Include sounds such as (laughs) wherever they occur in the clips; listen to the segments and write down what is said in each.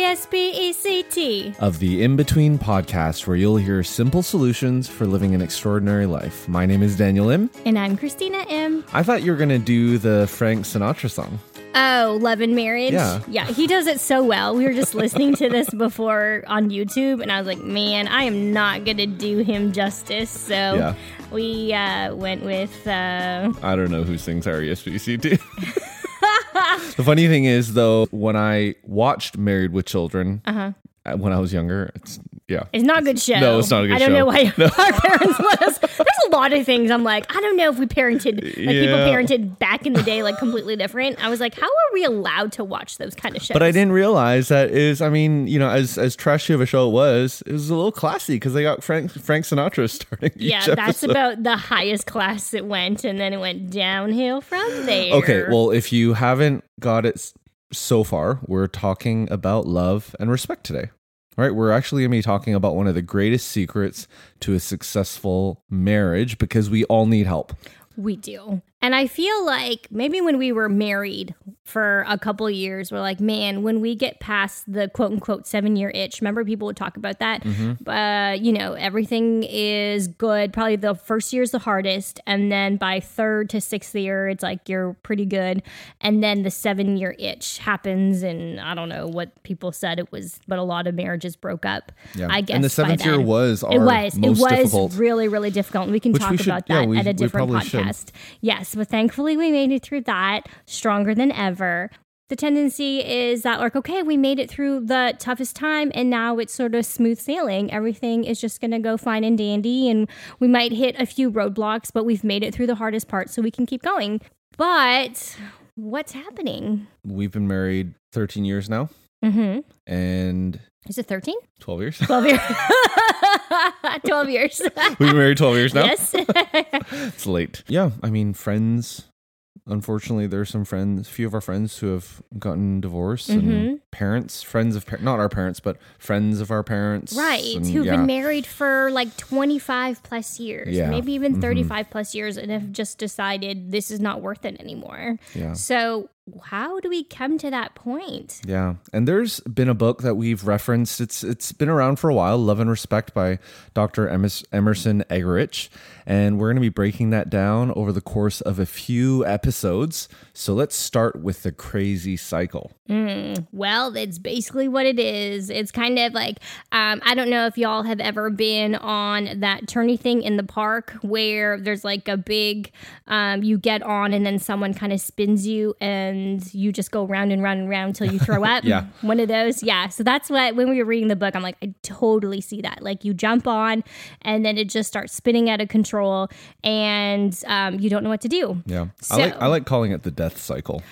R E S P E C T. of the In Between podcast, where you'll hear simple solutions for living an extraordinary life. My name is Daniel Im. And I'm Christina Im. I thought you were going to do the Frank Sinatra song. Oh, Love and Marriage. Yeah. Yeah, he does it so well. We were just listening to this (laughs) before on YouTube, and I was like, man, I am not going to do him justice. So Yeah. we uh, went with. Uh, I don't know who sings E R-E-S-P-C-T. (laughs) (laughs) the funny thing is, though, when I watched Married with Children uh when I was younger, it's, yeah. it's not a good show. No, it's not a good show. I don't show. know why (laughs) our parents let us. There's a lot of things I'm like, I don't know if we parented, like people parented back in the day, like completely different. I was like, how are we allowed to watch those kind of shows? But I didn't realize that is. I mean, you know, as as trashy of a show it was, it was a little classy because they got Frank Frank Sinatra (laughs) starting. Each Yeah, that's episode. about the highest class it went, and then it went downhill from there. Okay, well, if you haven't got it so far, we're talking about love and respect today. All right, we're actually going to be talking about one of the greatest secrets to a successful marriage because we all need help. we do. And I feel like maybe when we were married for a couple years, we're like, man, when we get past the quote unquote seven year itch, remember people would talk about that? Mm-hmm. Uh, you know, everything is good. Probably the first year is the hardest. And then by third to sixth year, it's like you're pretty good. And then the seven year itch happens. And I don't know what people said it was, but a lot of marriages broke up. Yeah. I guess. And the seventh year was our it was it was difficult. really really difficult and we can Which talk we should- about yeah, that we- at a different probably should. podcast yes but thankfully we made it through that stronger than ever the tendency is that like okay we made it through the toughest time and now it's sort of smooth sailing. Everything is just going to go fine and dandy and we might hit a few roadblocks but we've made it through the hardest part so we can keep going. But what's happening? We've been married 13 years now. Mm-hmm. And is it 13 12 years. 12 years. (laughs) (laughs) 12 years. We've been married 12 years now. yes. (laughs) It's late. Yeah, I mean, friends. Unfortunately, there's some friends, a few of our friends who have gotten divorced, Mm-hmm. and parents, friends of, par- not our parents, but friends of our parents, Right, and who've yeah. been married for like 25 plus years, Yeah, maybe even mhm. 35 plus years, and have just decided this is not worth it anymore. Yeah. So, how do we come to that point? Yeah, and there's been a book that we've referenced. It's it's been around for a while, Love and Respect by Dr. Emerson Eggerichs, and we're going to be breaking that down over the course of a few episodes. So let's start with the crazy cycle. Well, it's basically what it is. It's kind of like um, I don't know if y'all have ever been on that tourney thing in the park where there's like a big, um, you get on and then someone kind of spins you and you just go round and round and round until you throw (laughs) up. Yeah. one of those. Yeah. So that's what when we were reading the book, I'm like, I totally see that. Like you jump on and then it just starts spinning out of control and um, you don't know what to do. Yeah, So- I like I like calling it the death cycle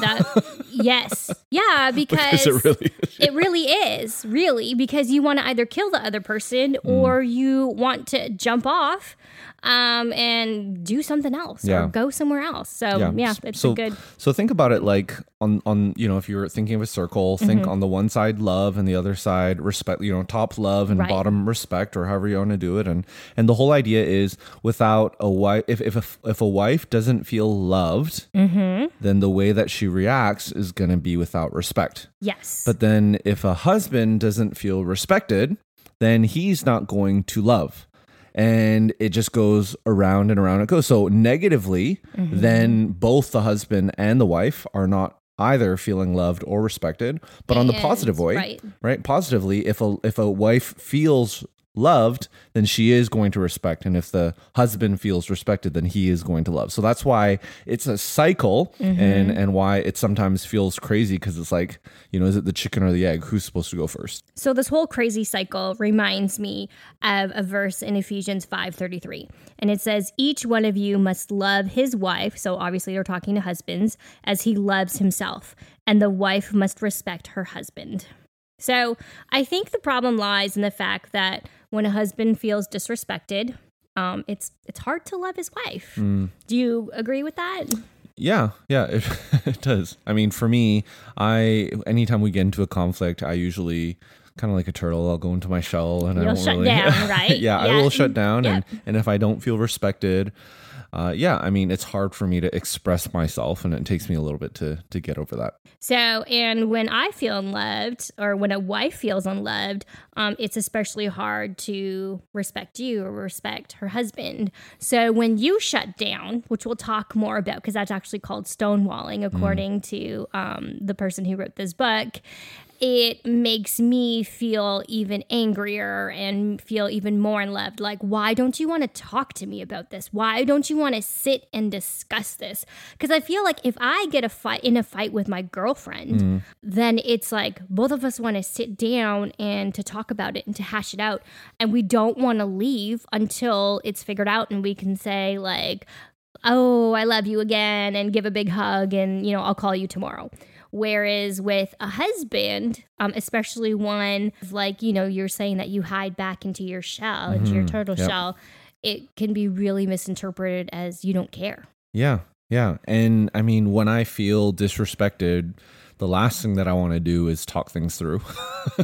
That yes, yeah, (laughs) because, because it really is. (laughs) it really is really because you want to either kill the other person Mm. or you want to jump off um, and do something else Yeah. or go somewhere else. So yeah, it's so, a good. So think about it like on on you know if you're thinking of a circle, think Mm-hmm. on the one side love and the other side respect. You know, top love and Right. bottom respect, or however you want to do it. And and the whole idea is without a wife, if if a, if a wife doesn't feel loved, Mm-hmm. then the way that she reacts is going to be without respect. Yes. But then if a husband doesn't feel respected, then he's not going to love. And it just goes around and around it goes. So negatively, Mm-hmm. then both the husband and the wife are not either feeling loved or respected. But on the positive way, right. right? Positively, if a if a wife feels loved, then she is going to respect. And if the husband feels respected, then he is going to love. So that's why it's a cycle Mm-hmm. and and why it sometimes feels crazy because it's like, you know, is it the chicken or the egg? Who's supposed to go first? So this whole crazy cycle reminds me of a verse in Ephesians 5:33. And it says each one of you must love his wife, so obviously they're talking to husbands, as he loves himself, and the wife must respect her husband. So I think the problem lies in the fact that when a husband feels disrespected, um, it's it's hard to love his wife. Mm. Do you agree with that? Yeah, yeah, (laughs) it, it does. I mean, for me, I anytime we get into a conflict, I usually kind of like a turtle. I'll go into my shell and I You'll don't shut really. down, (laughs) right? yeah, I will shut down, Yep. and and if I don't feel respected, uh, yeah, I mean, it's hard for me to express myself, and it takes me a little bit to to get over that. So, and when I feel unloved, or when a wife feels unloved, um, it's especially hard to respect you or respect her husband. So, when you shut down, which we'll talk more about, because that's actually called stonewalling, according to um, the person who wrote this book, it makes me feel even angrier and feel even more unloved. Like, why don't you want to talk to me about this? Why don't you want to sit and discuss this? Because I feel like if I get a fight in a fight with my girlfriend, mm-hmm. then it's like both of us want to sit down and to talk about it and to hash it out. And we don't want to leave until it's figured out and we can say, like, oh, I love you again and give a big hug and, you know, I'll call you tomorrow. Whereas with a husband, um, especially one like, you know, you're saying that you hide back into your shell, into your Mhm. turtle Yep. shell, it can be really misinterpreted as you don't care. Yeah, yeah, and I mean, when I feel disrespected, the last thing that I want to do is talk things through.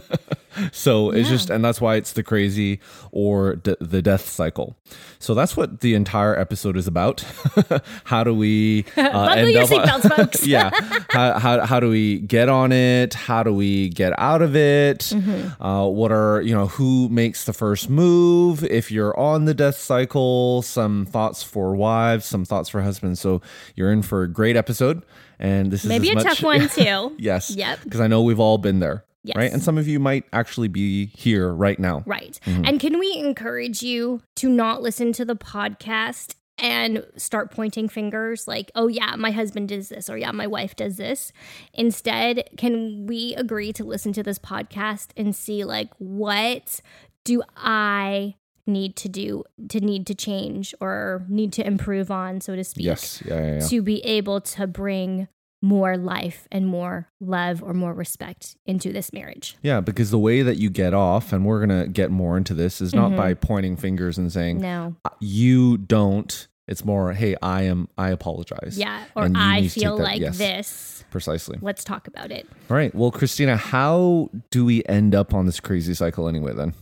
(laughs) so it's just, and that's why it's the crazy or d- the death cycle. So that's what the entire episode is about. (laughs) how do we (laughs) uh, Buckle your seatbelts, folks. yeah, how, how how do we get on it? How do we get out of it? Mm-hmm. Uh, what are you know who makes the first move? If you're on the death cycle, some thoughts for wives, some thoughts for husbands. So you're in for a great episode, and this is Maybe a much- tough one (laughs) too. yes. Yep. Because I know we've all been there. Yes. Right. And some of you might actually be here right now. Right. Mm-hmm. And can we encourage you to not listen to the podcast and start pointing fingers like, oh, yeah, my husband does this, or yeah, my wife does this? Instead, can we agree to listen to this podcast and see, like, what do I need to do to need to change or need to improve on, so to speak? Yes. Yeah. Yeah. yeah. To be able to bring more life and more love or more respect into this marriage. Yeah, because the way that you get off, and we're gonna get more into this, is not by mm-hmm. pointing fingers and saying No. Uh, you don't. It's more, hey, I am. I apologize. Yeah. Or I to feel like yes, this. Precisely. Let's talk about it. All right. Well, Christina, how do we end up on this crazy cycle anyway? Then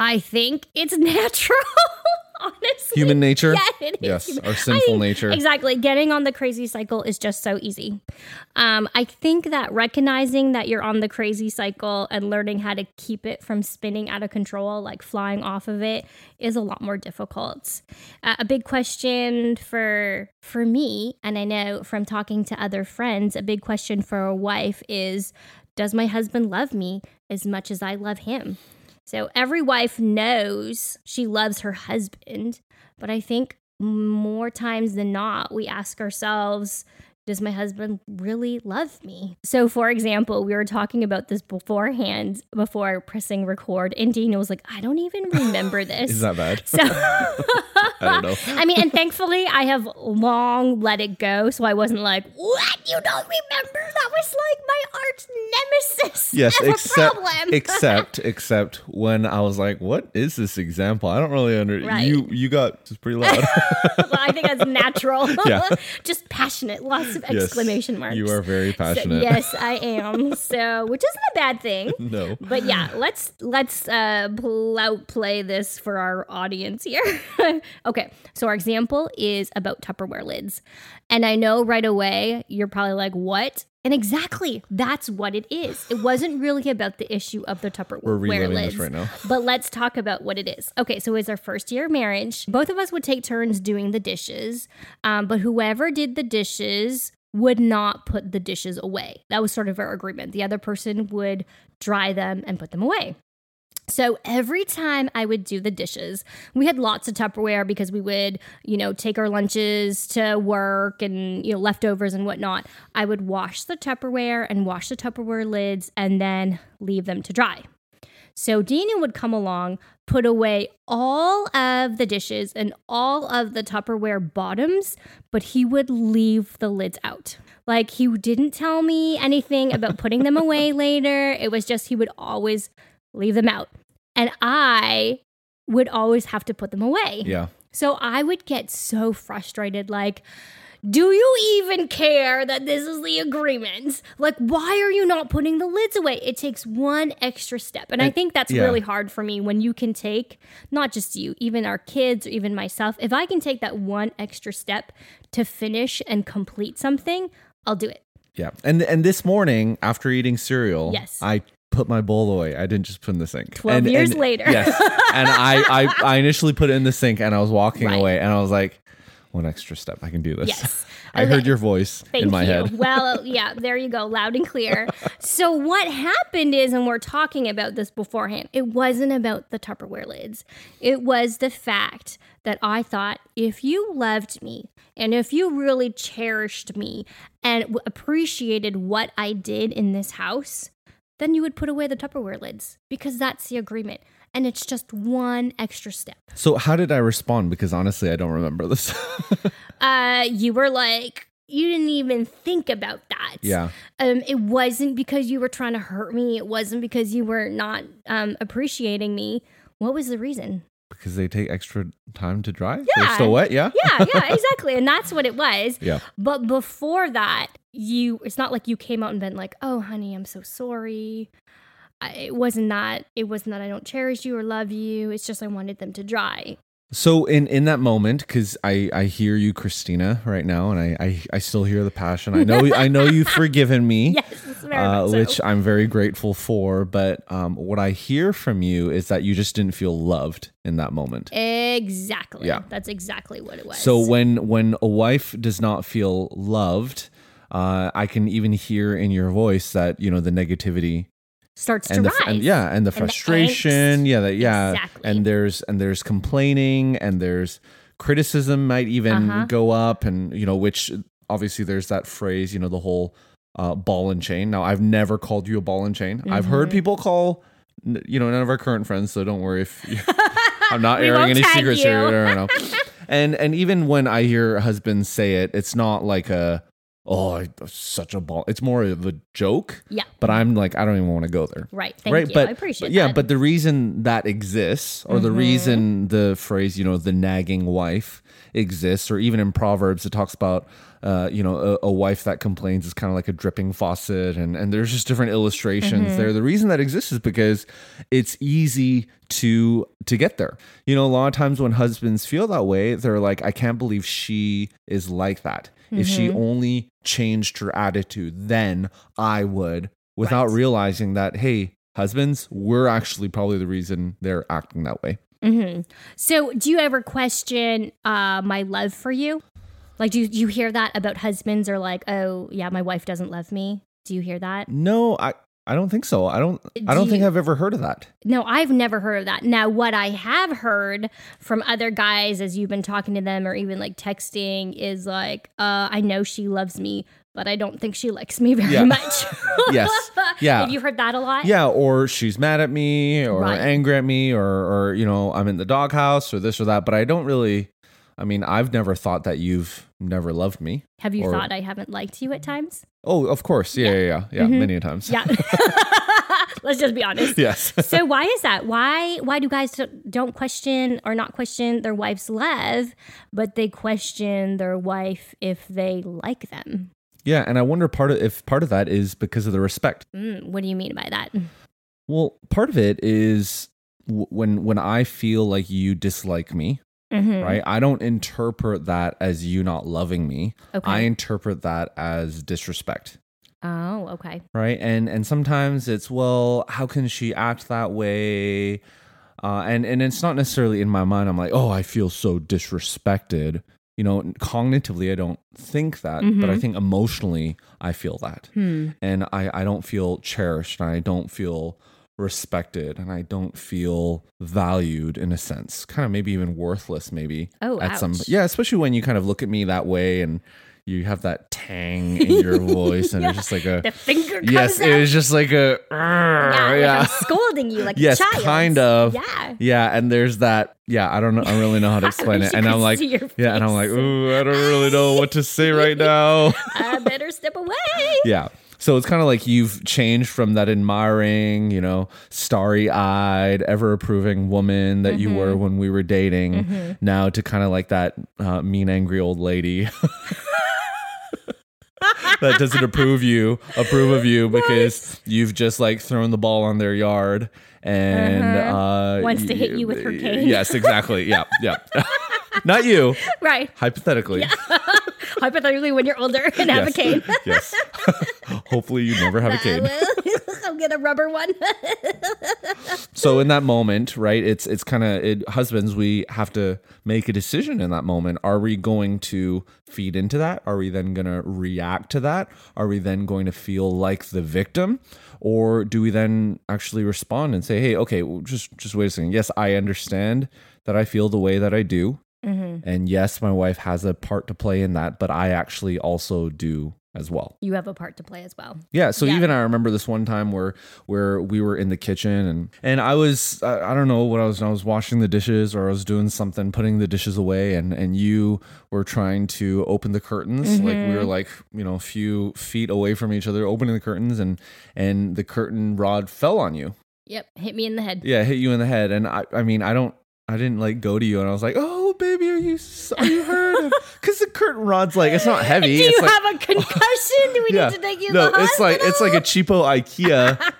I think it's (laughs) natural. Honestly. human nature. Yeah, is. Yes, our sinful I- nature. Exactly. Getting on the crazy cycle is just so easy. Um, I think that recognizing that you're on the crazy cycle and learning how to keep it from spinning out of control, like flying off of it, is a lot more difficult. Uh, a big question for for me, and I know from talking to other friends, a big question for a wife is, does my husband love me as much as I love him? So every wife knows she loves her husband, but I think more times than not, we ask ourselves, does my husband really love me? So, for example, we were talking about this beforehand, before pressing record, and Dina was like, I don't even (laughs) remember this. Is that bad? so, (laughs) I don't know. (laughs) I mean, and thankfully, I have long let it go, so I wasn't like, "What? You don't remember? That was like my arch nemesis." Yes, except problem. except except when I was like, "What is this example?" I don't really understand. Right. you. You got just pretty loud. well, I think that's natural. Yeah. Just passionate, lots of Yes, exclamation marks. You are very So, passionate. yes, (laughs) I am. So, which isn't a bad thing. (laughs) no. But yeah, let's let's uh pl- outplay this for our audience here. (laughs) okay, so our example is about Tupperware lids, and I know right away you're probably like, "What?" And exactly, that's what it is. It wasn't really about the issue of the Tupperware We're reliving lids, this right now. but let's talk about what it is. Okay, so it's our first year of marriage. Both of us would take turns doing the dishes, um, but whoever did the dishes would not put the dishes away. That was sort of our agreement. The other person would dry them and put them away. So every time I would do the dishes, we had lots of Tupperware because we would, you know, take our lunches to work and, you know, leftovers and whatnot. I would wash the Tupperware and wash the Tupperware lids and then leave them to dry. So Daniel would come along, put away all of the dishes and all of the Tupperware bottoms, but he would leave the lids out. Like he didn't tell me anything about putting them (laughs) away later. It was just he would always leave them out. And I would always have to put them away. Yeah. So I would get so frustrated like do you even care that this is the agreement? Like, why are you not putting the lids away? It takes one extra step. And I think that's yeah. really hard for me when you can take, not just you, even our kids or even myself, if I can take that one extra step to finish and complete something, I'll do it. Yeah. And and this morning after eating cereal, Yes. I put my bowl away. I didn't just put it in the sink. 12 And- years and- later. Yes. And I, I I initially put it in the sink and I was walking Right. away and I was like, one extra step. I can do this. Yes. (laughs) I Okay. heard your voice Thank in my you. head. Well, (laughs) yeah, there you go, loud and clear. so what happened is, and we're talking about this beforehand, it wasn't about the Tupperware lids. It was the fact that I thought if you loved me and if you really cherished me and appreciated what I did in this house, then you would put away the Tupperware lids because that's the agreement. And it's just one extra step. So how did I respond? Because honestly, I don't remember this. (laughs) Uh, you were like, you didn't even think about that. yeah. um, it wasn't because you were trying to hurt me. It wasn't because you were not um, appreciating me. What was the reason? Because they take extra time to dry? Yeah. They're still wet, yeah? Yeah, yeah, (laughs) exactly. And that's what it was. Yeah. But before that, you it's not like you came out and been like, "Oh, honey, I'm so sorry." I, it wasn't that. It wasn't that I don't cherish you or love you. It's just I wanted them to dry. So in in that moment, because I I hear you, Christina, right now, and I I, I still hear the passion. I know I know you've forgiven me. (laughs) Yes, uh, so. which I'm very grateful for. But um, what I hear from you is that you just didn't feel loved in that moment. exactly. Yeah. that's exactly what it was. So when when a wife does not feel loved, uh, I can even hear in your voice that you know the negativity starts to and the rise. and, yeah and the the frustration angst. yeah that yeah Exactly. and there's and there's complaining and there's criticism might even Uh-huh. go up and you know which obviously there's that phrase you know the whole uh, ball and chain now i've never called you a ball and chain i've heard Mhm. people call you know none of our current friends so don't worry if you, (laughs) i'm not airing any secrets you. here I don't know. (laughs) and and even when i hear husbands say it it's not like a oh I- such a ball it's more of a joke Yeah. but i'm like i don't even want to go there Right. Thank right you. but I appreciate but yeah that. but the reason that exists or the Mhm. reason the phrase you know the nagging wife exists or even in proverbs it talks about uh, you know a, a wife that complains is kind of like a dripping faucet and and there's just different illustrations Mm-hmm. there the reason that exists is because it's easy to to get there you know a lot of times when husbands feel that way they're like i can't believe she is like that if she Mm-hmm. only changed her attitude then i would without Right. realizing that hey husbands we're actually probably the reason they're acting that way hmm So, do you ever question uh, my love for you? Like, do you, do you hear that about husbands or like, oh, yeah, my wife doesn't love me? Do you hear that? no i i don't think so i don't i Do don't think you- i've ever heard of that No, I've never heard of that. Now, what I have heard from other guys as you've been talking to them or even like texting is like, uh, I know she loves me, but I don't think she likes me (laughs) very Yeah. much. (laughs) Yes. (laughs) Yeah. Have you heard that a lot? yeah or she's mad at me or Right. angry at me or or you know i'm in the doghouse or this or that but i don't really i mean i've never thought that you've never loved me Have you Or- thought I haven't liked you at times? oh of course yeah yeah yeah, yeah, Mhm. many times Yeah. (laughs) Let's just be honest. yes (laughs) so why is that? Why why do guys don't question or not question their wife's love, but they question their wife if they like them? yeah and i wonder part of if part of that is because of the respect Mm, what do you mean by that? well part of it is w- when when i feel like you dislike me Mhm. right i don't interpret that as you not loving me Okay. i interpret that as disrespect oh, okay. right and and sometimes it's well how can she act that way uh, and and it's not necessarily in my mind i'm like oh i feel so disrespected you know cognitively i don't think that but i Mhm. think emotionally i feel that Hmm. and i i don't feel cherished and i don't feel respected and i don't feel valued in a sense kind of maybe even worthless maybe Oh, at some yeah especially when you kind of look at me that way and you have that tang in your (laughs) voice, and it's just like a The finger comes yes, up. it was just like a yeah, yeah, like scolding you like yes, a child. kind of Yeah. yeah, and there's that yeah, I don't know, I really know how to (laughs) explain it, and I'm like yeah, and I'm like ooh, I don't really know what to say (laughs) right now. I better step away. Yeah. So it's kind of like you've changed from that admiring, you know, starry eyed, ever approving woman that you were when we were dating now to kind of like that uh, mean, angry old lady. (laughs) that doesn't approve you approve of you (laughs) because you've just like thrown the ball on their yard and uh Wants to hit you with her cane. yes exactly. Yeah yeah. (laughs) Not you. Right. hypothetically (laughs) Hypothetically, when you're older and have a cane. yes. (laughs) (laughs) Hopefully you never have a cane. I'll get a rubber one. so in that moment right it's it's kind of it, husbands we have to make a decision in that moment. Are we going to feed into that? Are we then going to react to that? Are we then going to feel like the victim? Or do we then actually respond and say hey okay well, just just wait a second. Yes i understand that i feel the way that i do Mm-hmm. and yes my wife has a part to play in that but i actually also do as well you have a part to play as well. yeah, so Yeah. even I remember this one time where where we were in the kitchen and and I was I, I don't know what I was I was washing the dishes or I was doing something putting the dishes away and and you were trying to open the curtains like we were mm-hmm. like you know a few feet away from each other opening the curtains and and the curtain rod fell on you Yep. Hit me in the head. yeah hit you in the head and I I mean I don't I didn't like go to you and I was like oh you are you hurt because the curtain rod's like it's not heavy Do it's you like have a concussion? Do we need to take you no, to the it's like it's like a cheapo IKEA,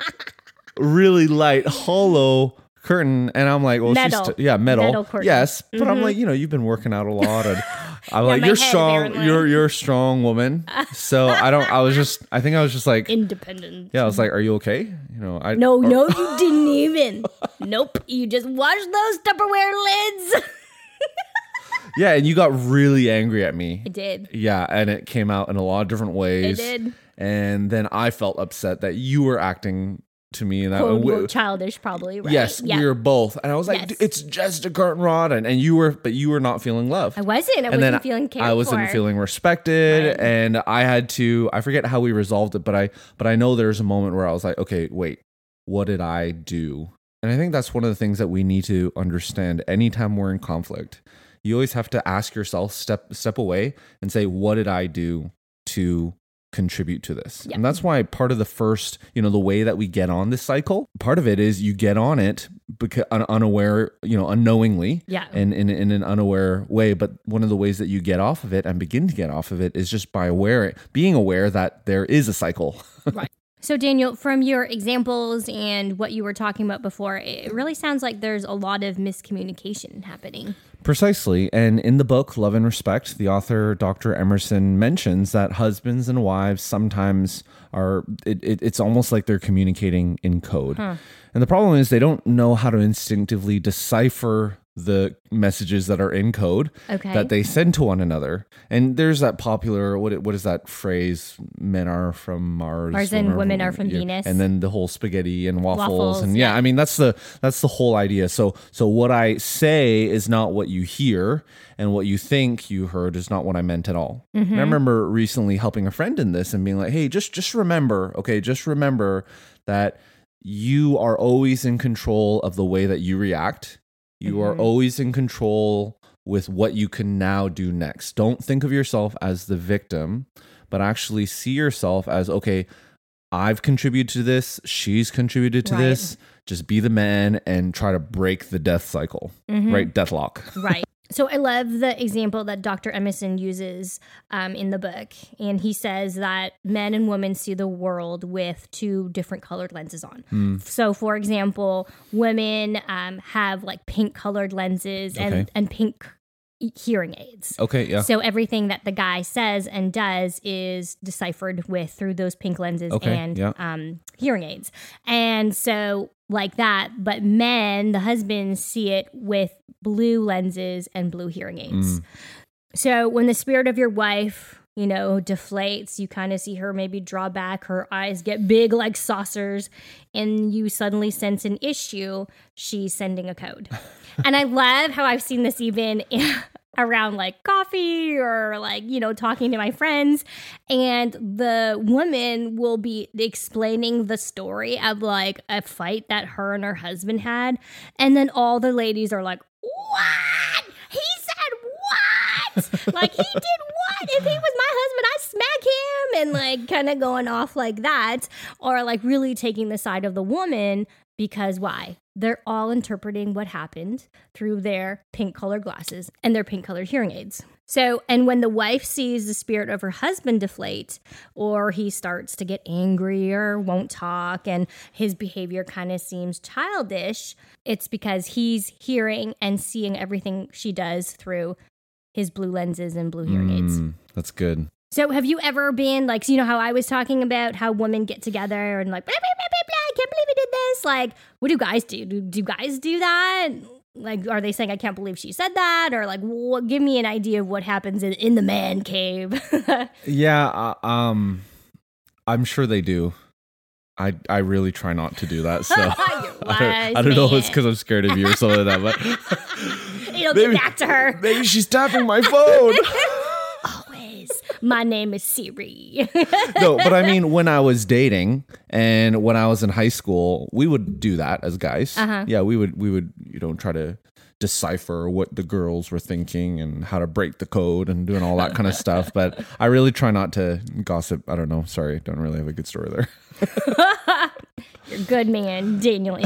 really light, hollow curtain, and I'm like, well, Metal. she's t- yeah, metal, Metal curtain. yes, but I'm like, mm-hmm. you know, you've been working out a lot, and (laughs) I'm like, you're head, strong, apparently. you're you're a strong woman, so I don't, I was just, I think I was just like, independent. yeah, I was like, are you okay? You know, I No, or- no, you didn't even. (laughs) nope. You just washed those Tupperware lids. (laughs) yeah, and you got really angry at me, I did. yeah, and it came out in a lot of different ways, It did. and then I felt upset that you were acting to me in that unquote, childish, probably. Right? Yes, Yeah. we were both, and I was like, Yes. "It's just a curtain rod," and, and you were, but you were not feeling love. I wasn't. I and wasn't feeling cared I wasn't for. feeling respected, Right. and I had to. I forget how we resolved it, but I, but I know there's a moment where I was like, "Okay, wait, what did I do?" And I think that's one of the things that we need to understand. Anytime we're in conflict, you always have to ask yourself, step step away, and say, "What did I do to?" contribute to this Yeah. and that's why part of the first you know the way that we get on this cycle part of it is you get on it because un- unaware you know unknowingly Yeah. and in, in an unaware way but one of the ways that you get off of it and begin to get off of it is just by aware being aware that there is a cycle (laughs) right So, Daniel, from your examples and what you were talking about before, it really sounds like there's a lot of miscommunication happening. Precisely. And in the book, Love and Respect, the author, Dr. Emerson, mentions that husbands and wives sometimes are, it, it, it's almost like they're communicating in code. And the problem is they don't know how to instinctively decipher the messages that are in code Okay. that they send to one another. And there's that popular, what, what is that phrase? Men are from Mars. Mars and women are from yeah. Venus. And then the whole spaghetti and waffles. Waffles, and yeah, yeah. I mean that's the that's the whole idea. So so what I say is not what you hear, and what you think you heard is not what I meant at all. Mm-hmm. I remember recently helping a friend in this and being like, hey, just just remember, okay, just remember that you are always in control of the way that you react. You are Mhm. always in control with what you can now do next. Don't think of yourself as the victim, but actually see yourself as okay, I've contributed to this, she's contributed to Right. this. Just be the man and try to break the death cycle, Mhm. right? Deathlock. right. So I love the example that Dr. Emerson uses um, in the book. And he says that men and women see the world with two different colored lenses on. Hmm. So, for example, women um, have like pink colored lenses and, Okay. and pink hearing aids. Okay, yeah. So everything that the guy says and does is deciphered with through those pink lenses Okay, and yeah. um, hearing aids. And so like that, but men, the husbands see it with blue lenses and blue hearing aids. Mm. So when the spirit of your wife, you know, deflates, you kind of see her maybe draw back, her eyes get big like saucers, and you suddenly sense an issue, she's sending a code. (laughs) and I love how I've seen this even in, (laughs) around like coffee or like, you know, talking to my friends. And the woman will be explaining the story of like a fight that her and her husband had. And then all the ladies are like, what? What? like he did what? If he was my husband, I'd smack him and like kind of going off like that. Or like really taking the side of the woman because why? They're all interpreting what happened through their pink colored glasses and their pink colored hearing aids. So, and when the wife sees the spirit of her husband deflate, or he starts to get angry or won't talk, and his behavior kind of seems childish, it's because he's hearing and seeing everything she does through his blue lenses and blue hearing aids. Mm, that's good. So, have you ever been like, so you know how I was talking about how women get together and like, blah, blah, blah, blah, blah, I can't believe he did this? Like, what do guys do? Do, do guys do that? Like, are they saying, I can't believe she said that? Or like, what, give me an idea of what happens in, in the man cave. (laughs) Yeah, uh, um, I'm sure they do. I I really try not to do that. So (laughs) (laughs) I, don't, I don't know if it's because I'm scared of you or something like that, but It'll maybe- get back to her. (laughs) maybe she's tapping my phone. (laughs) Always. My name is Siri. no, but I mean, (laughs) when I was dating and when I was in high school, we would do that as guys. Uh-huh. Yeah, we would we would you know try to decipher what the girls were thinking and how to break the code and doing all that kind of stuff. But I really try not to gossip. I don't know. Sorry, don't really have a good story there. You're a good man, Daniel.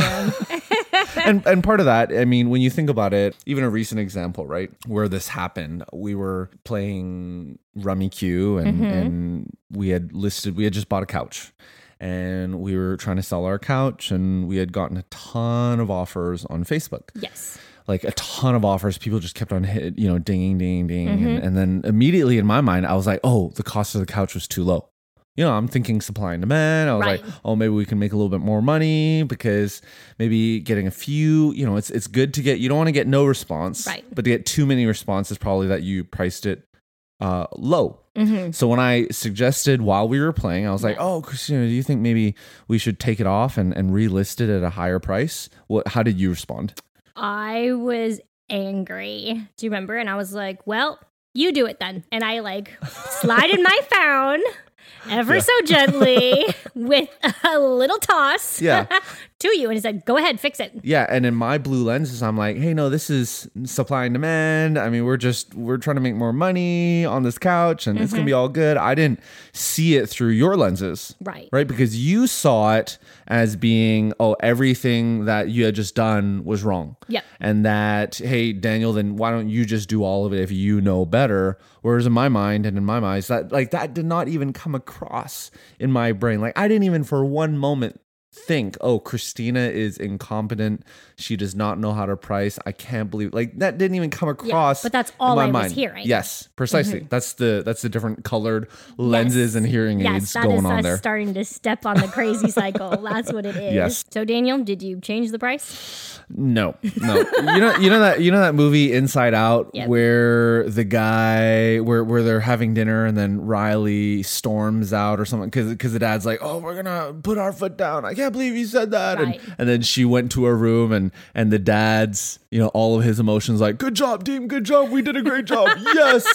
(laughs) and and part of that, I mean, when you think about it, even a recent example, right, where this happened, we were playing Rummikub, and Mm-hmm. and we had listed, we had just bought a couch, and we were trying to sell our couch, and we had gotten a ton of offers on Facebook, yes. like a ton of offers. People just kept on hit, you know, dinging, ding, ding, Mm-hmm. and, and then immediately in my mind, I was like, oh, the cost of the couch was too low. You know, I'm thinking supply and demand. I was Right. like, oh, maybe we can make a little bit more money because maybe getting a few, you know, it's it's good to get. You don't want to get no response, Right. But to get too many responses, probably that you priced it uh, low. Mm-hmm. So when I suggested while we were playing, I was like, "Oh, Christina, do you think maybe we should take it off and, and relist it at a higher price?" What? How did you respond? I was angry. Do you remember? And I was like, well, you do it then. And I like slided my (laughs) phone ever Yeah. so gently (laughs) with a little toss Yeah. (laughs) to you. And he said, go ahead, fix it. Yeah, and in my blue lenses, I'm like, hey, no, this is supply and demand. I mean, we're just we're trying to make more money on this couch, and it's gonna be mm-hmm. all good. I didn't see it through your lenses, Right. right? Because you saw it as being, oh, everything that you had just done was wrong. Yeah. And that, hey, Daniel, then why don't you just do all of it if you know better? Whereas in my mind and in my mind, that like that did not even come across in my brain. Like I didn't even for one moment think, oh, Christina is incompetent. She does not know how to price. I can't believe like that didn't even come across. but that's in all my I was mind. hearing. Mm-hmm. Yes, precisely. That's the that's the different colored lenses Yes. and hearing Yes, aids going on us there. starting to step on the crazy cycle. That's what it (laughs) is. Yes. So, Daniel, did you change the price? No, no. you know, you know that you know that movie Inside Out, Yep. where the guy, where where they're having dinner, and then Riley storms out or something because because the dad's like, "Oh, we're gonna put our foot down. I can't believe you said that." Right. And and then she went to her room, and and the dad's, you know, all of his emotions like, "Good job, team. Good job. We did a great job. (laughs) yes."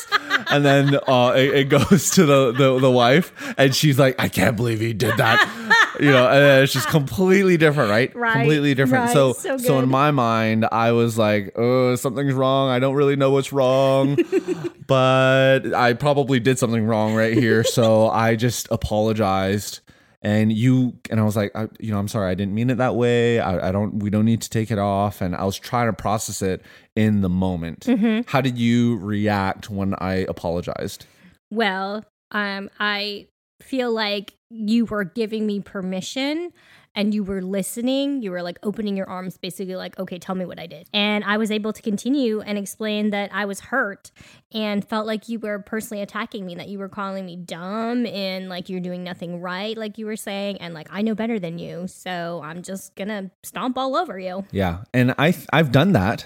And then uh, it, it goes to the, the the wife, and she's like, "I can't believe he did that." (laughs) you know, and it's just completely different, right? Right, Completely different. right. So So so in my mind, I was like, oh, something's wrong. I don't really know what's wrong, (laughs) but I probably did something wrong right here. So I just apologized. And you and I was like, I, you know, I'm sorry, I didn't mean it that way. I, I don't. We don't need to take it off. And I was trying to process it in the moment. Mm-hmm. How did you react when I apologized? Well, um, I feel like you were giving me permission and you were listening. You were like opening your arms, basically, like, okay, tell me what I did. And I was able to continue and explain that I was hurt and felt like you were personally attacking me, that you were calling me dumb and like you're doing nothing right, like you were saying. And like, I know better than you. So I'm just gonna stomp all over you. Yeah, and I I've done that.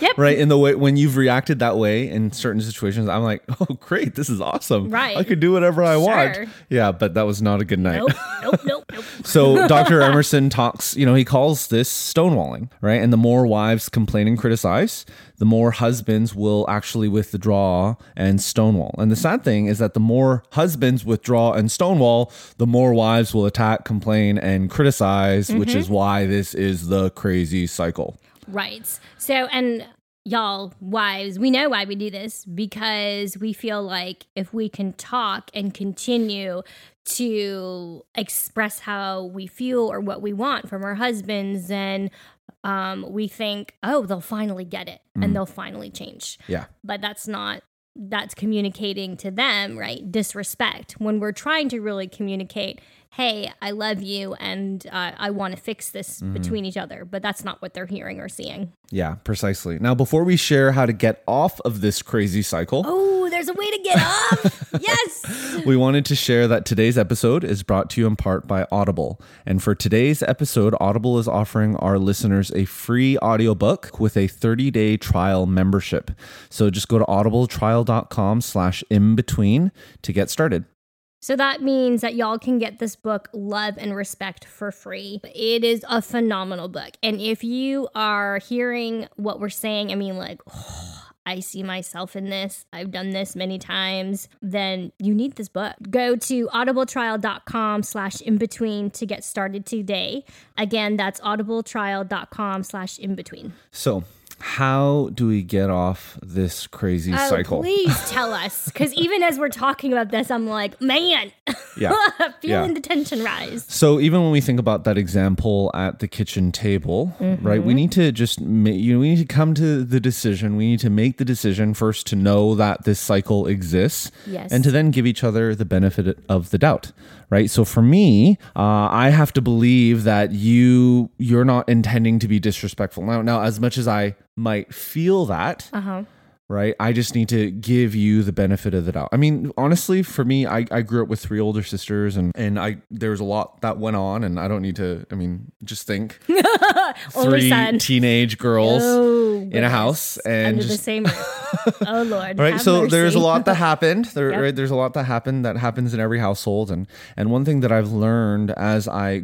Yep. (laughs) right? In the way when you've reacted that way in certain situations, I'm like, oh, great, this is awesome. Right. I could do whatever I Sure. want. Yeah, but that was not a good night. Nope, nope, nope, nope. (laughs) So Dr. Emerson talks, you know, he calls this stonewalling, right? And the more wives complain and criticize, the more husbands will actually withdraw and stonewall. And the sad thing is that the more husbands withdraw and stonewall, the more wives will attack, complain, and criticize, which mm-hmm. is why this is the crazy cycle. Right. So, and y'all, wives, we know why we do this because we feel like if we can talk and continue to express how we feel or what we want from our husbands, then um, we think, oh, they'll finally get it and they'll finally change. Yeah. But that's not. That's communicating to them, right? Disrespect. When we're trying to really communicate, hey, I love you and uh, I want to fix this between each other, but that's not what they're hearing or seeing. Yeah, precisely. Now, before we share how to get off of this crazy cycle, Oh, there's a way to get off. (laughs) yes. we wanted to share that today's episode is brought to you in part by Audible. And for today's episode, Audible is offering our listeners a free audiobook with a 30-day trial membership. So just go to audibletrial.com slash in between to get started. So that means that y'all can get this book, Love and Respect, for free. It is a phenomenal book. And if you are hearing what we're saying, I mean, like, (sighs) oh, I see myself in this, I've done this many times, then you need this book. Go to audibletrial.com slash in between to get started today. Again, that's audibletrial.com slash in between. So how do we get off this crazy Oh, cycle? please (laughs) tell us. Because even as we're talking about this, I'm like, man, (laughs) Yeah. (laughs) feeling Yeah. the tension rise. So even when we think about that example at the kitchen table, right? We need to just ma- you know we need to come to the decision. We need to make the decision first to know that this cycle exists, Yes. and to then give each other the benefit of the doubt, right? So for me, uh, I have to believe that you you're not intending to be disrespectful. Now, now as much as I might feel that, Uh huh. right? I just need to give you the benefit of the doubt. I mean, honestly, for me, I, I grew up with three older sisters and, and I there was a lot that went on and I don't need to I mean, just think (laughs) three son. teenage girls Oh, in a house and under the just same (laughs) roof. oh Lord. right so there's a lot that (laughs) happened there Yep. right there's a lot that happened that happens in every household and and one thing that i've learned as i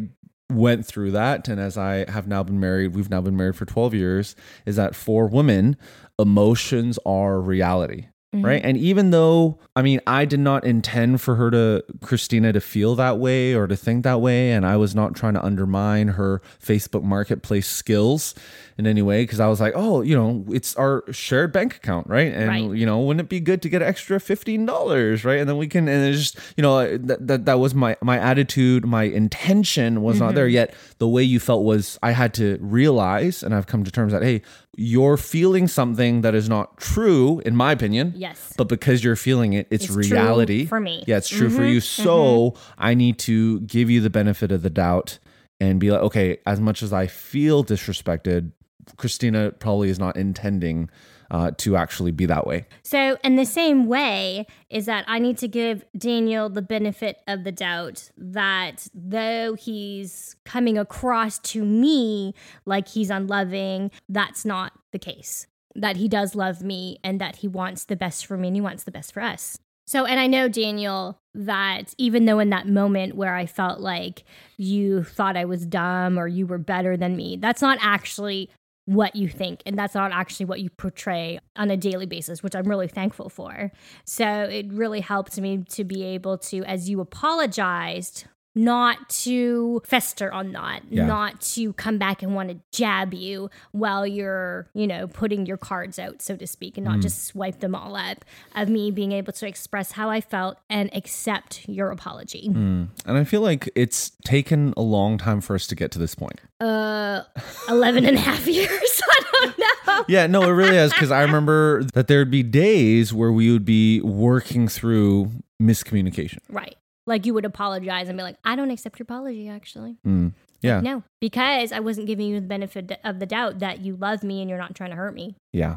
went through that and as i have now been married we've now been married for 12 years is that for women emotions are reality Mm-hmm. right and even though i mean i did not intend for her to christina to feel that way or to think that way and i was not trying to undermine her facebook marketplace skills in any way because i was like oh you know it's our shared bank account right? And Right. you know wouldn't it be good to get extra $15 right? And then we can and it's just you know that that, that was my my attitude my intention was not there mm-hmm. yet. The way you felt was i had to realize and i've come to terms that hey you're feeling something that is not true in my opinion Yes. but because you're feeling it it's, It's true reality. for me. yeah it's true for mm-hmm. you. Mm-hmm. So i need to give you the benefit of the doubt and be like okay as much as i feel disrespected christina probably is not intending uh, to actually be that way So, in the same way, is that I need to give Daniel the benefit of the doubt that though he's coming across to me like he's unloving, that's not the case. That he does love me and that he wants the best for me and he wants the best for us. So, and I know, Daniel, that even though in that moment where I felt like you thought I was dumb or you were better than me, that's not actually what you think. And that's not actually what you portray on a daily basis, which I'm really thankful for. So it really helped me to be able to, as you apologized, not to fester on that, Yeah. not to come back and want to jab you while you're, you know, putting your cards out, so to speak, and not just swipe them all up. Of me being able to express how I felt and accept your apology. and i feel like it's taken a long time for us to get to this point Uh, 11 and a half (laughs) years. I don't know. (laughs) yeah no it really is because i remember that there'd be days where we would be working through miscommunication Right. Like you would apologize and be like, I don't accept your apology, actually. Mm. yeah No, because I wasn't giving you the benefit of the doubt that you love me and you're not trying to hurt me. Yeah.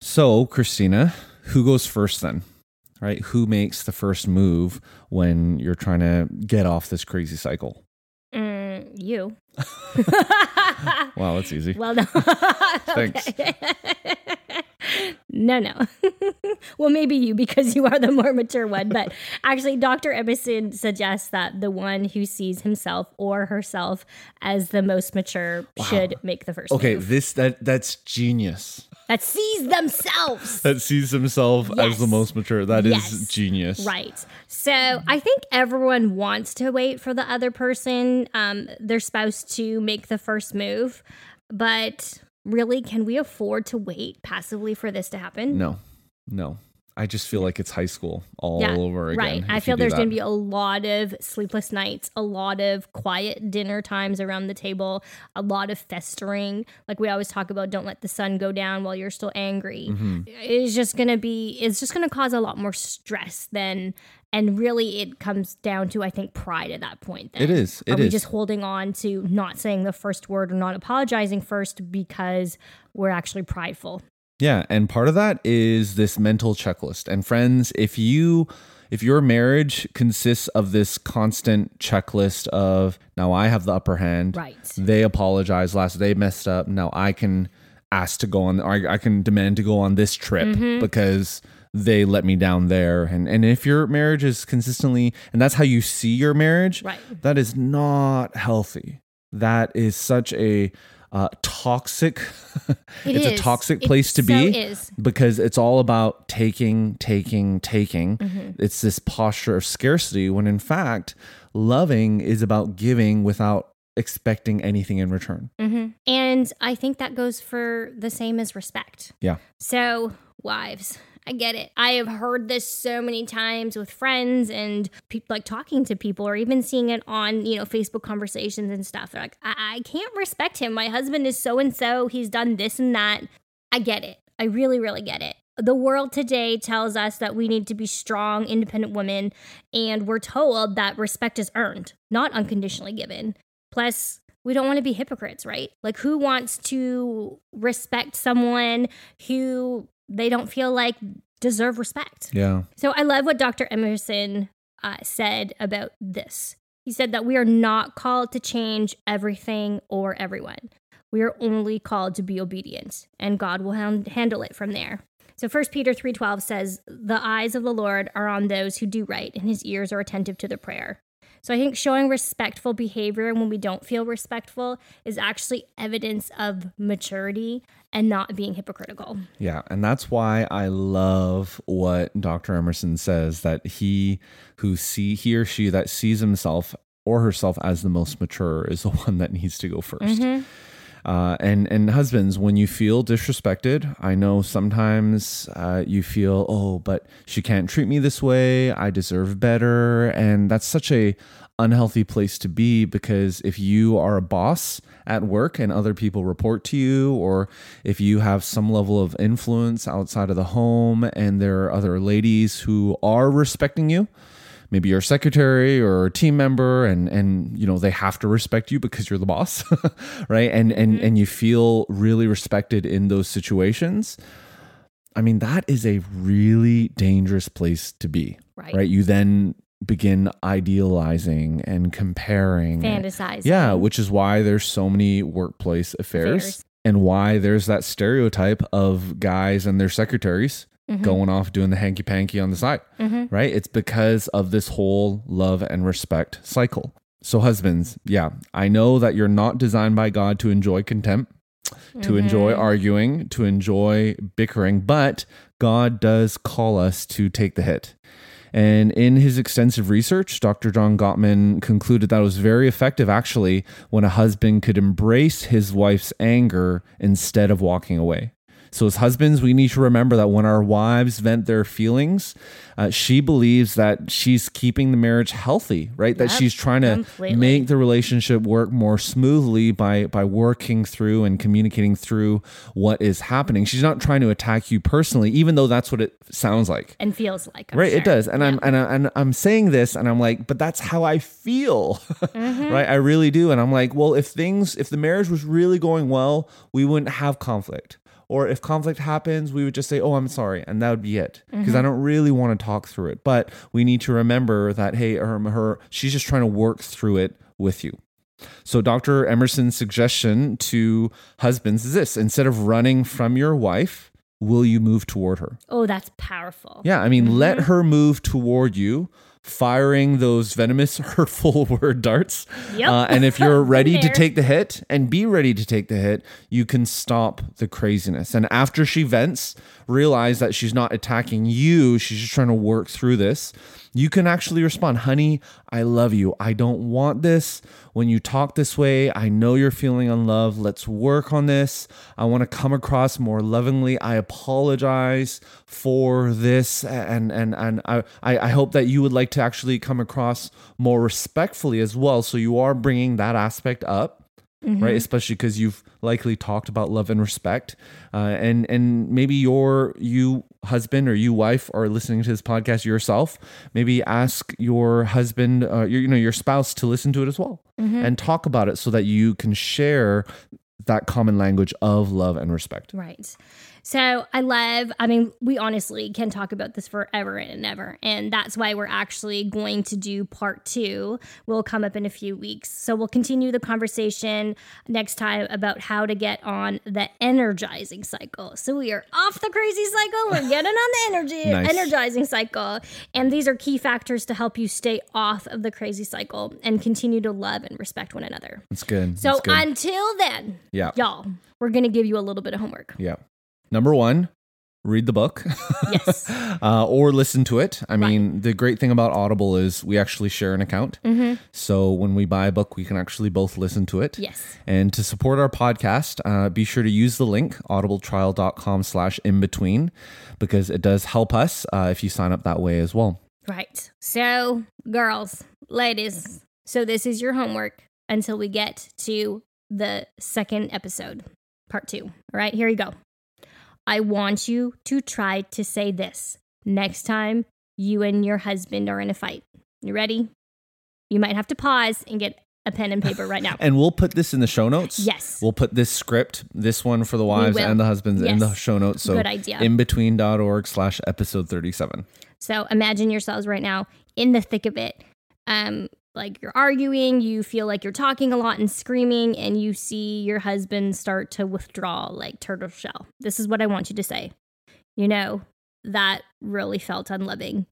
So, Christina, who goes first then? Right? Who makes the first move when you're trying to get off this crazy cycle? Mm, you. (laughs) Wow, that's easy. (laughs) Well, no. (laughs) Thanks. No, no. (laughs) well, maybe you because you are the more mature one. But (laughs) actually, Dr. Emerson suggests that the one who sees himself or herself as the most mature should make the first Okay, move. this that that's genius. That sees themselves. (laughs) That sees himself as the most mature. That is Yes. genius. Right. So I think everyone wants to wait for the other person, um, their spouse, to make the first move. But really, can we afford to wait passively for this to happen? No, no. I just feel like it's high school all over again. Right. I feel there's going to be a lot of sleepless nights, a lot of quiet dinner times around the table, a lot of festering. Like we always talk about, don't let the sun go down while you're still angry. Mm-hmm. It's just going to be, it's just going to cause a lot more stress than, and really it comes down to, I think, pride at that point. Then. It is. Are It we is. just holding on to not saying the first word or not apologizing first because we're actually prideful? Yeah, and part of that is this mental checklist. And friends, if you if your marriage consists of this constant checklist of now I have the upper hand, Right. They apologize last, they messed up. Now I can ask to go on, or I, I can demand to go on this trip Mm-hmm. because they let me down there. And and if your marriage is consistently, and that's how you see your marriage, Right. that is not healthy. That is such a uh, toxic. (laughs) It it's is. a toxic It place to so be is. because it's all about taking, taking, taking. Mm-hmm. It's this posture of scarcity when in fact, loving is about giving without expecting anything in return. hmm And I think that goes for the same as respect. Yeah. So, wives, I get it. I have heard this so many times with friends and like talking to people or even seeing it on, you know, Facebook conversations and stuff. They're like, I, I can't respect him. My husband is so and so. He's done this and that. I get it. I really, really get it. The world today tells us that we need to be strong, independent women, and we're told that respect is earned, not unconditionally given. Plus, we don't want to be hypocrites, right? Like, who wants to respect someone who they don't feel like deserve respect? Yeah. So, I love what Dr. Emerson uh, said about this. He said that we are not called to change everything or everyone. We are only called to be obedient, and God will han- handle it from there. So 1 Peter 3:12 says, "The eyes of the Lord are on those who do right, and his ears are attentive to their prayer." So I think showing respectful behavior when we don't feel respectful is actually evidence of maturity and not being hypocritical. Yeah, and that's why I love what Dr. Emerson says that he who see he or she that sees himself or herself as the most mature is the (laughs) one that needs to go 1st Uh, and and husbands, when you feel disrespected, I know sometimes uh, you feel, oh, but she can't treat me this way. I deserve better, and that's such a unhealthy place to be because if you are a boss at work and other people report to you, or if you have some level of influence outside of the home and there are other ladies who are respecting you, maybe you're secretary or a team member and and you know they have to respect you because you're the boss (laughs) right and and mm-hmm. and you feel really respected in those situations i mean that is a really dangerous place to be Right. you then begin idealizing and comparing Fantasizing. yeah which is why there's so many workplace affairs, Affairs. and why there's that stereotype of guys and their secretaries Mm-hmm. going off doing the hanky panky on the side right? It's because of this whole love and respect cycle. So, husbands, yeah, I know that you're not designed by God to enjoy contempt, to enjoy arguing, to enjoy bickering, but God does call us to take the hit. And in his extensive research, Dr. John Gottman concluded that it was very effective actually when a husband could embrace his wife's anger instead of walking away. So, as husbands, we need to remember that when our wives vent their feelings, uh, she believes that she's keeping the marriage healthy, right? that she's trying to completely. make the relationship work more smoothly by by working through and communicating through what is happening. She's not trying to attack you personally, even though that's what it sounds like. And feels like I'm Right, sure. it does, and I'm and, I, and I'm saying this, and I'm like, but that's how I feel, Mm-hmm. (laughs) right? I really do, and I'm like, well, if things, if the marriage was really going well, we wouldn't have conflict, or if conflict happens, we would just say, oh, I'm sorry, and that would be it, because Mm-hmm. I don't really want to talk through it. But we need to remember that, hey, her, her, she's just trying to work through it with you. So, Dr. Emerson's suggestion to husbands is this instead of running from your wife, will you move toward her? Oh, that's powerful. Yeah, I mean, let her move toward you, firing those venomous, (laughs) hurtful (laughs) word darts. Yep. Uh, and if you're (laughs) ready to take the hit and be ready to take the hit, you can stop the craziness. And after she vents, realize that she's not attacking you, she's just trying to work through this. You can actually respond, honey, I love you. I don't want this. When you talk this way, I know you're feeling unloved. Let's work on this. I want to come across more lovingly. I apologize for this. And and and I, I I hope that you would like to actually come across more respectfully as well. So you are bringing that aspect up right? Especially because you've likely talked about love and respect uh, and and maybe your you husband or you wife are listening to this podcast yourself. Maybe ask your husband uh, your, you know your spouse to listen to it as well and talk about it so that you can share that common language of love and respect. Right. So I love, I mean, we honestly can talk about this forever and ever. And that's why we're actually going to do part two. Will come up in a few weeks. So we'll continue the conversation next time about how to get on the energizing cycle. So we are off the crazy cycle. We're (laughs) getting on the energy, Nice. energizing cycle. And these are key factors to help you stay off of the crazy cycle and continue to love and respect one another. that's good So That's good. until then, yeah y'all, we're going to give you a little bit of homework. yeah number one read the book Yes. (laughs) uh, or listen to it. I mean, the great thing about Audible is we actually share an account. Mm-hmm. So when we buy a book, we can actually both listen to it. Yes. And to support our podcast, uh, be sure to use the link audibletrial.com slash in between because it does help us uh, if you sign up that way as well. Right. So, girls, ladies, so this is your homework until we get to the second episode, part two. All right, here you go. I want you to try to say this next time you and your husband are in a fight. You ready? You might have to pause and get a pen and paper right now. (laughs) And we'll put this in the show notes. Yes. We'll put this script, this one for the wives and the husbands in the show notes. So Good idea. inbetween.org slash episode 37. So imagine yourselves right now in the thick of it. Um, like you're arguing, you feel like you're talking a lot and screaming, and you see your husband start to withdraw like turtle shell. This is what I want you to say. You know, that really felt unloving.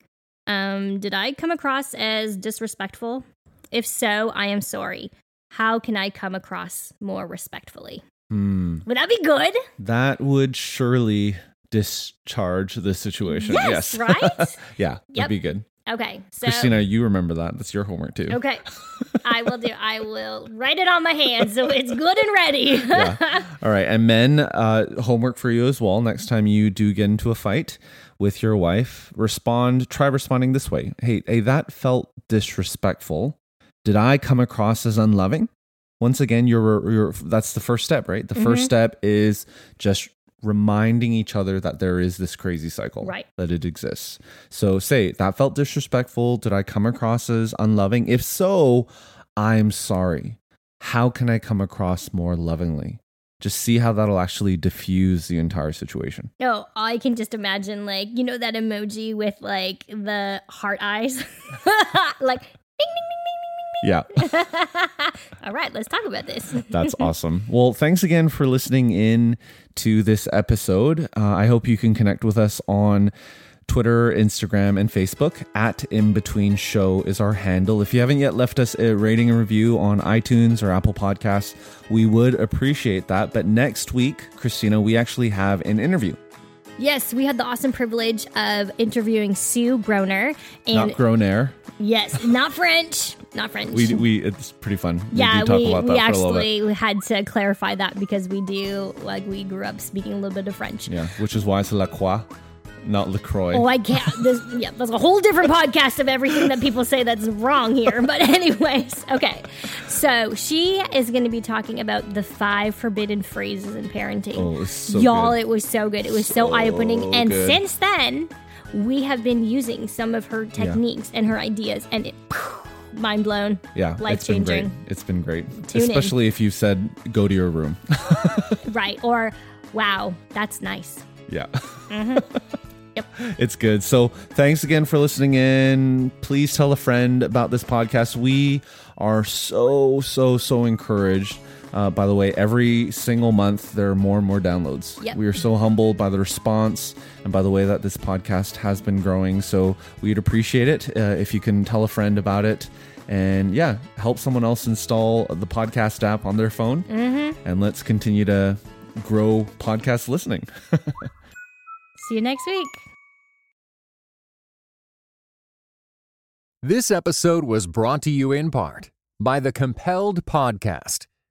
Um, did I come across as disrespectful? If so, I am sorry. How can I come across more respectfully? Hmm. Would that be good? That would surely discharge the situation. Yes, Yes. (laughs) right? yeah, Yep. that'd be good. Okay. So Christina, you remember that. That's your homework too. Okay. (laughs) I will do. I will write it on my hand so it's good and ready. Yeah. (laughs) All right. And men, uh, homework for you as well. Next time you do get into a fight with your wife, respond, try responding this way. Hey, hey, that felt disrespectful. Did I come across as unloving? Once again, you're, you're that's the first step, right? The first Mhm. step is just reminding each other that there is this crazy cycle, Right. That it exists. So say, that felt disrespectful. Did I come across as unloving? If so, I'm sorry. How can I come across more lovingly? Just see how that'll actually diffuse the entire situation. No, I can just imagine like you know that emoji with like the heart eyes, (laughs) like ding ding ding. (laughs) All right, let's talk about this. (laughs) that's awesome. Well, thanks again for listening in to this episode. Uh, I hope you can connect with us on Twitter, Instagram, and Facebook. At In Between Show is our handle. If you haven't yet left us a rating and review on iTunes or Apple Podcasts, we would appreciate that. But next week, Christina, we actually have an interview. Yes, we had the awesome privilege of interviewing Sue Groner, and Not grown air. yes, not French, not French. We, we it's pretty fun. yeah, we we, about we that for a little bit. actually had to clarify that because we do like we grew up speaking a little bit of French. Yeah, which is why it's La Croix, not LaCroix. Oh, I can't. This, yeah, that's a whole different podcast of everything that people say that's wrong here. But, (laughs) anyways, okay. So, she is going to be talking about the five forbidden phrases in parenting. Oh, it's so Y'all, good. it was so good. It was so, eye opening. And good. since then, we have been using some of her techniques and her ideas, and it mind blown. yeah, life it's been great. changing. It's been great, Tune in. especially if you said go to your room. (laughs) Right. Or, wow, that's nice. yeah. Mm-hmm. (laughs) Yep. It's good. So, thanks again for listening in. Please tell a friend about this podcast. We are so, so, so encouraged. Uh, by the way, every single month there are more and more downloads. Yep. We are so humbled by the response and by the way that this podcast has been growing. So we'd appreciate it uh, if you can tell a friend about it and yeah, help someone else install the podcast app on their phone. Mm-hmm. And let's continue to grow podcast listening. (laughs) See you next week. This episode was brought to you in part by the Compelled Podcast,